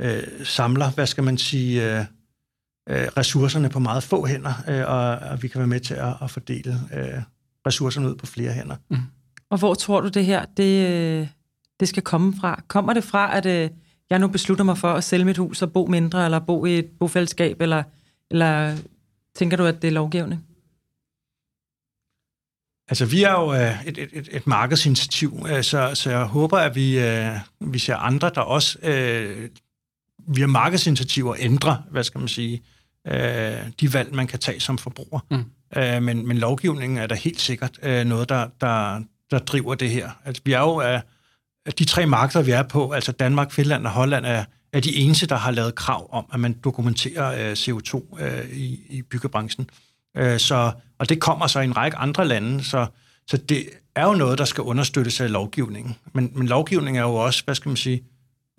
øh, samler, hvad skal man sige, øh, øh, ressourcerne på meget få hænder, øh, og, og vi kan være med til at, at fordele øh, ressourcerne ud på flere hænder. Mm. Og hvor tror du det her, det, øh, det skal komme fra? Kommer det fra, at øh, jeg nu beslutter mig for at sælge mit hus og bo mindre, eller bo i et bofællesskab, eller, eller tænker du, at det er lovgivning? Altså, vi er jo øh, et, et, et markedsinitiativ, så, så jeg håber, at vi, vi ser andre, der også via markedsinitiativer ændre, hvad skal man sige, øh, de valg, man kan tage som forbruger. Mm. Øh, men, men lovgivningen er da helt sikkert øh, noget, der, der, der driver det her. Altså, vi er jo af, de tre markeder, vi er på, altså Danmark, Finland og Holland, er, er de eneste, der har lavet krav om, at man dokumenterer øh, CO2 øh, i, i byggebranchen. Øh, så, og det kommer så i en række andre lande, så, så det er jo noget, der skal understøttes af lovgivningen. Men, men lovgivning er jo også, hvad skal man sige,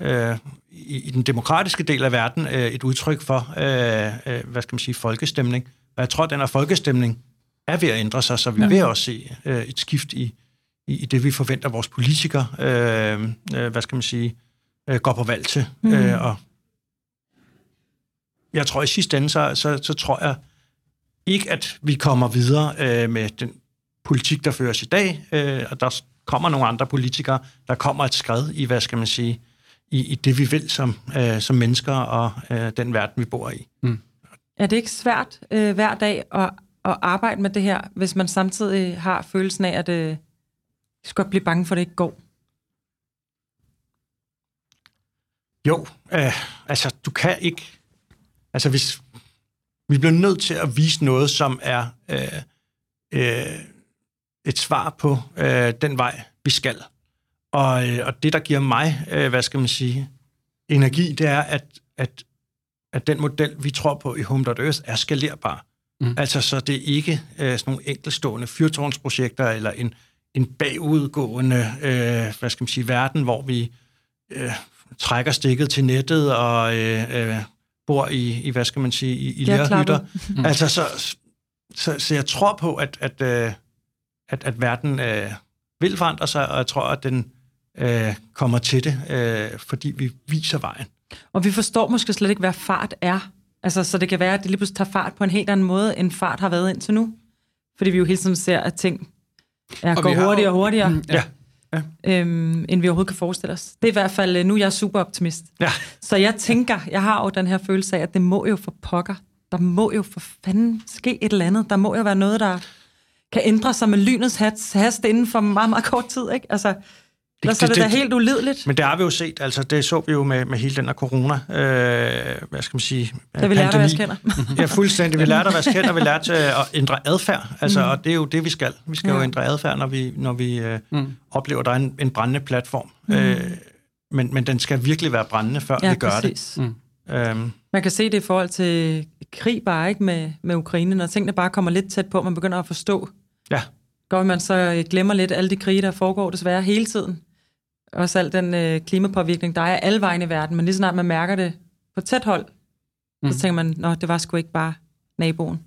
øh, i, i den demokratiske del af verden øh, et udtryk for, øh, øh, hvad skal man sige, folkestemning. Og jeg tror, at den her folkestemning er ved at ændre sig, så vi ja. vil også se øh, et skift i, i, i det, vi forventer vores politikere, øh, øh, hvad skal man sige, øh, går på valg til. Mm. Øh, og jeg tror i sidste ende, så, så, så tror jeg ikke, at vi kommer videre øh, med den politik, der føres i dag, øh, og der kommer nogle andre politikere, der kommer et skred i, hvad skal man sige, i, i det, vi vil som, øh, som mennesker og øh, den verden, vi bor i. Mm. Er det ikke svært øh, hver dag at, at arbejde med det her, hvis man samtidig har følelsen af, at øh, skal godt blive bange for, at det ikke går? Jo, øh, altså du kan ikke... Altså hvis... Vi bliver nødt til at vise noget, som er øh, øh, et svar på øh, den vej, vi skal. Og, øh, og det, der giver mig, øh, hvad skal man sige, energi, det er, at, at, at den model, vi tror på i Home.Earth, er skalerbar. Mm. Altså, så det er ikke øh, sådan nogle enkelstående fyrtårnsprojekter eller en, en bagudgående, øh, hvad skal man sige, verden, hvor vi øh, trækker stikket til nettet og øh, øh, bor i, i, hvad skal man sige, i, i lærhytter. Mm. Altså, så, så, så jeg tror på, at, at, øh, at, at verden øh, vil forandre sig, og jeg tror, at den øh, kommer til det, øh, fordi vi viser vejen. Og vi forstår måske slet ikke, hvad fart er. Altså, så det kan være, at det lige pludselig tager fart på en helt anden måde, end fart har været indtil nu. Fordi vi jo hele tiden ser, at ting er, går hurtigere og hurtigere. Mm, ja. Ja. Øhm, end vi overhovedet kan forestille os. Det er i hvert fald, øh, nu er jeg super optimist. Ja. Så jeg tænker, jeg har jo den her følelse af, at det må jo for pokker. Der må jo for fanden ske et eller andet. Der må jo være noget, der kan ændre sig med lynets hast inden for meget, meget kort tid. Ikke? Altså, Ellers det, det, er det da helt ulideligt. Men det har vi jo set, altså det så vi jo med, med hele den her corona, øh, hvad skal man sige, Da vi lærte at vaske hænder. [laughs] ja, fuldstændig. Vi lærte at vaske hænder, vi lærte at ændre adfærd, altså, mm. og det er jo det, vi skal. Vi skal ja. jo ændre adfærd, når vi, når vi øh, mm. oplever, at der er en, en brændende platform. Mm. Øh, men, men den skal virkelig være brændende, før ja, vi gør præcis. det. Mm. Øhm. Man kan se det i forhold til krig bare ikke med, med Ukraine, når tingene bare kommer lidt tæt på, man begynder at forstå. Ja. Går man så glemmer lidt alle de krige, der foregår desværre hele tiden også al den øh, klimapåvirkning, der er alle vejen i verden, men lige snart man mærker det på tæt hold, mm. så tænker man, nå, det var sgu ikke bare naboen.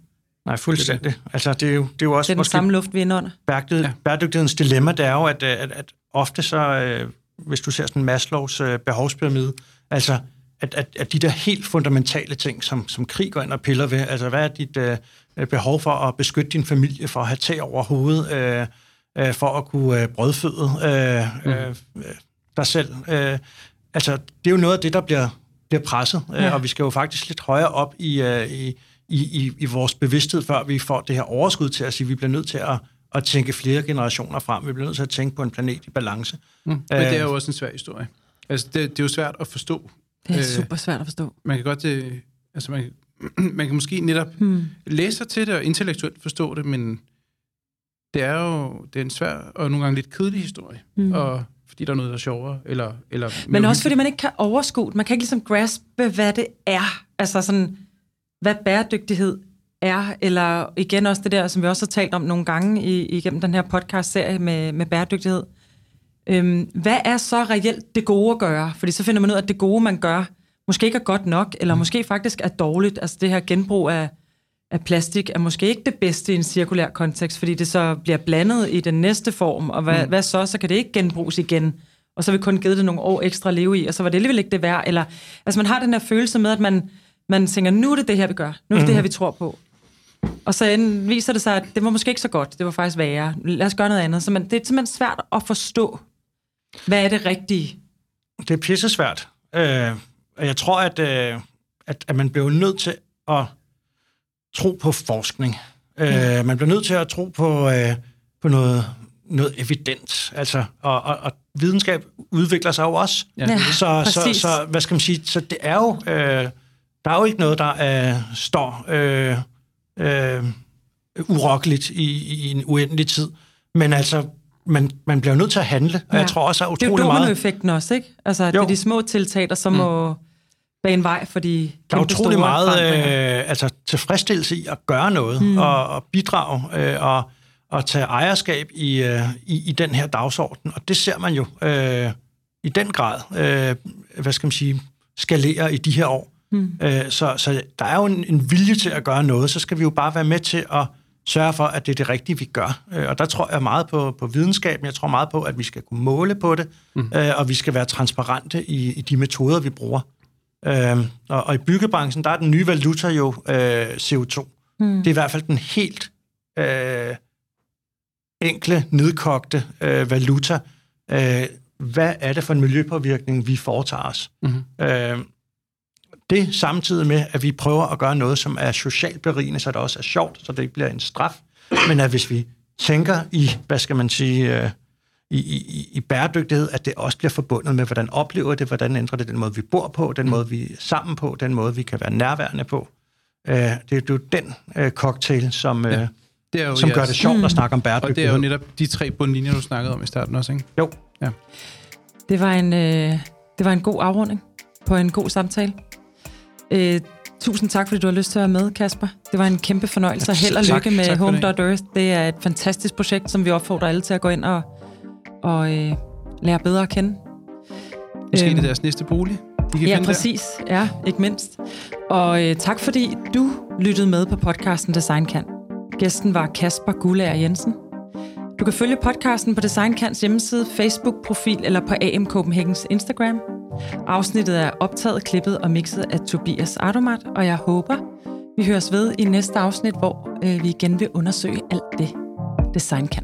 Nej, fuldstændig. Altså, det er jo, det er jo også... Det er den samme luft, vi er under. Bæredygtighed, ja. Bæredygtighedens dilemma, det er jo, at, at, at ofte så, øh, hvis du ser sådan Maslows øh, behovspyramide, altså, at, at, at de der helt fundamentale ting, som, som krig går ind og piller ved, altså, hvad er dit øh, behov for at beskytte din familie, for at have tag over hovedet, øh, øh, for at kunne øh, brødføde øh, øh, mm. dig selv. Øh, altså, det er jo noget af det, der bliver, bliver presset, øh, ja. og vi skal jo faktisk lidt højere op i, øh, i, i, i vores bevidsthed, før vi får det her overskud til at sige, at vi bliver nødt til at, at tænke flere generationer frem. Vi bliver nødt til at tænke på en planet i balance. Mm. Men det er jo også en svær historie. Altså, det, det er jo svært at forstå. Det er øh, super svært at forstå. Man kan godt... Det, altså, man, [clears throat] man kan måske netop hmm. læse sig til det og intellektuelt forstå det, men det er jo det er en svær og nogle gange lidt kedelig historie. Mm. Og fordi der er noget, der er sjovere. Eller, eller Men også fordi man ikke kan overskue Man kan ikke ligesom graspe, hvad det er. Altså sådan, hvad bæredygtighed er. Eller igen også det der, som vi også har talt om nogle gange i, igennem den her podcast-serie med, med bæredygtighed. Øhm, hvad er så reelt det gode at gøre? Fordi så finder man ud af, at det gode, man gør, måske ikke er godt nok, eller mm. måske faktisk er dårligt. Altså det her genbrug af at plastik er måske ikke det bedste i en cirkulær kontekst, fordi det så bliver blandet i den næste form, og hvad, mm. hvad så? Så kan det ikke genbruges igen, og så har vi kun givet det nogle år ekstra at leve i, og så var det alligevel ikke det værd. Eller, altså man har den her følelse med, at man, man tænker, nu er det det her, vi gør. Nu er det mm. det her, vi tror på. Og så viser det sig, at det var måske ikke så godt. Det var faktisk værre. Lad os gøre noget andet. Så man, det er simpelthen svært at forstå, hvad er det rigtige? Det er pisse svært. Øh, jeg tror, at, øh, at, at man bliver nødt til at tro på forskning. Mm. Øh, man bliver nødt til at tro på, øh, på noget, noget evidens. Altså, og, og, og videnskab udvikler sig jo også. Ja, så, så, præcis. så, hvad skal man sige, så det er jo, øh, der er jo ikke noget, der øh, står øh, øh, urokkeligt i, i en uendelig tid. Men altså, man, man bliver jo nødt til at handle, og Ja. jeg tror også, at Det er jo utrolig meget... dominoeffekten også, ikke? Altså, det er Jo. de små tiltag, der så må bane vej for de Der er utrolig store meget øh, altså, tilfredsstillelse i at gøre noget, mm. og, og bidrage, øh, og, og tage ejerskab i, øh, i, i den her dagsorden. Og det ser man jo øh, i den grad, øh, hvad skal man sige, skalere i de her år. Mm. Øh, så, så der er jo en, en vilje til at gøre noget, så skal vi jo bare være med til at sørge for, at det er det rigtige, vi gør. Øh, og der tror jeg meget på, på videnskaben, jeg tror meget på, at vi skal kunne måle på det, mm. øh, og vi skal være transparente i, i de metoder, vi bruger. Øhm, og, og i byggebranchen, der er den nye valuta jo øh, CO2. Mm. Det er i hvert fald den helt øh, enkle, nedkogte øh, valuta. Øh, hvad er det for en miljøpåvirkning, vi foretager os? Mm-hmm. Øh, det samtidig med, at vi prøver at gøre noget, som er socialt berigende, så det også er sjovt, så det ikke bliver en straf. Men at hvis vi tænker i, hvad skal man sige... Øh, i, i, i bæredygtighed, at det også bliver forbundet med, hvordan oplever det, hvordan ændrer det den måde, vi bor på, den måde, vi er sammen på, den måde, vi kan være nærværende på. Øh, det, er- det er jo den øh, cocktail, som, øh, Ja. Det er jo som gør jeres- det sjovt at snakke om Og det er bæredygtighed. jo netop de tre bundlinjer, du snakkede om i starten også, ikke? Jo. Ja. Det var en, øh, det var en god afrunding på en god samtale. Øh, tusind tak, fordi du har lyst til at være med, Kasper. Det var en kæmpe fornøjelse, og held og Tak. lykke med Tak for det. Home.earth. Det er et fantastisk projekt, som vi opfordrer alle til at gå ind og, og øh, lære bedre at kende. Måske Øhm, det er deres næste bolig, de kan Ja, finde præcis. Ja, ikke mindst. Og øh, tak fordi du lyttede med på podcasten Design Kan. Gæsten var Kasper Gullager Jensen. Du kan følge podcasten på Design Kans hjemmeside, Facebook-profil eller på AM Copenhagens Instagram. Afsnittet er optaget, klippet og mixet af Tobias Ardomat, og jeg håber, vi høres ved i næste afsnit, hvor øh, vi igen vil undersøge alt det, design kan.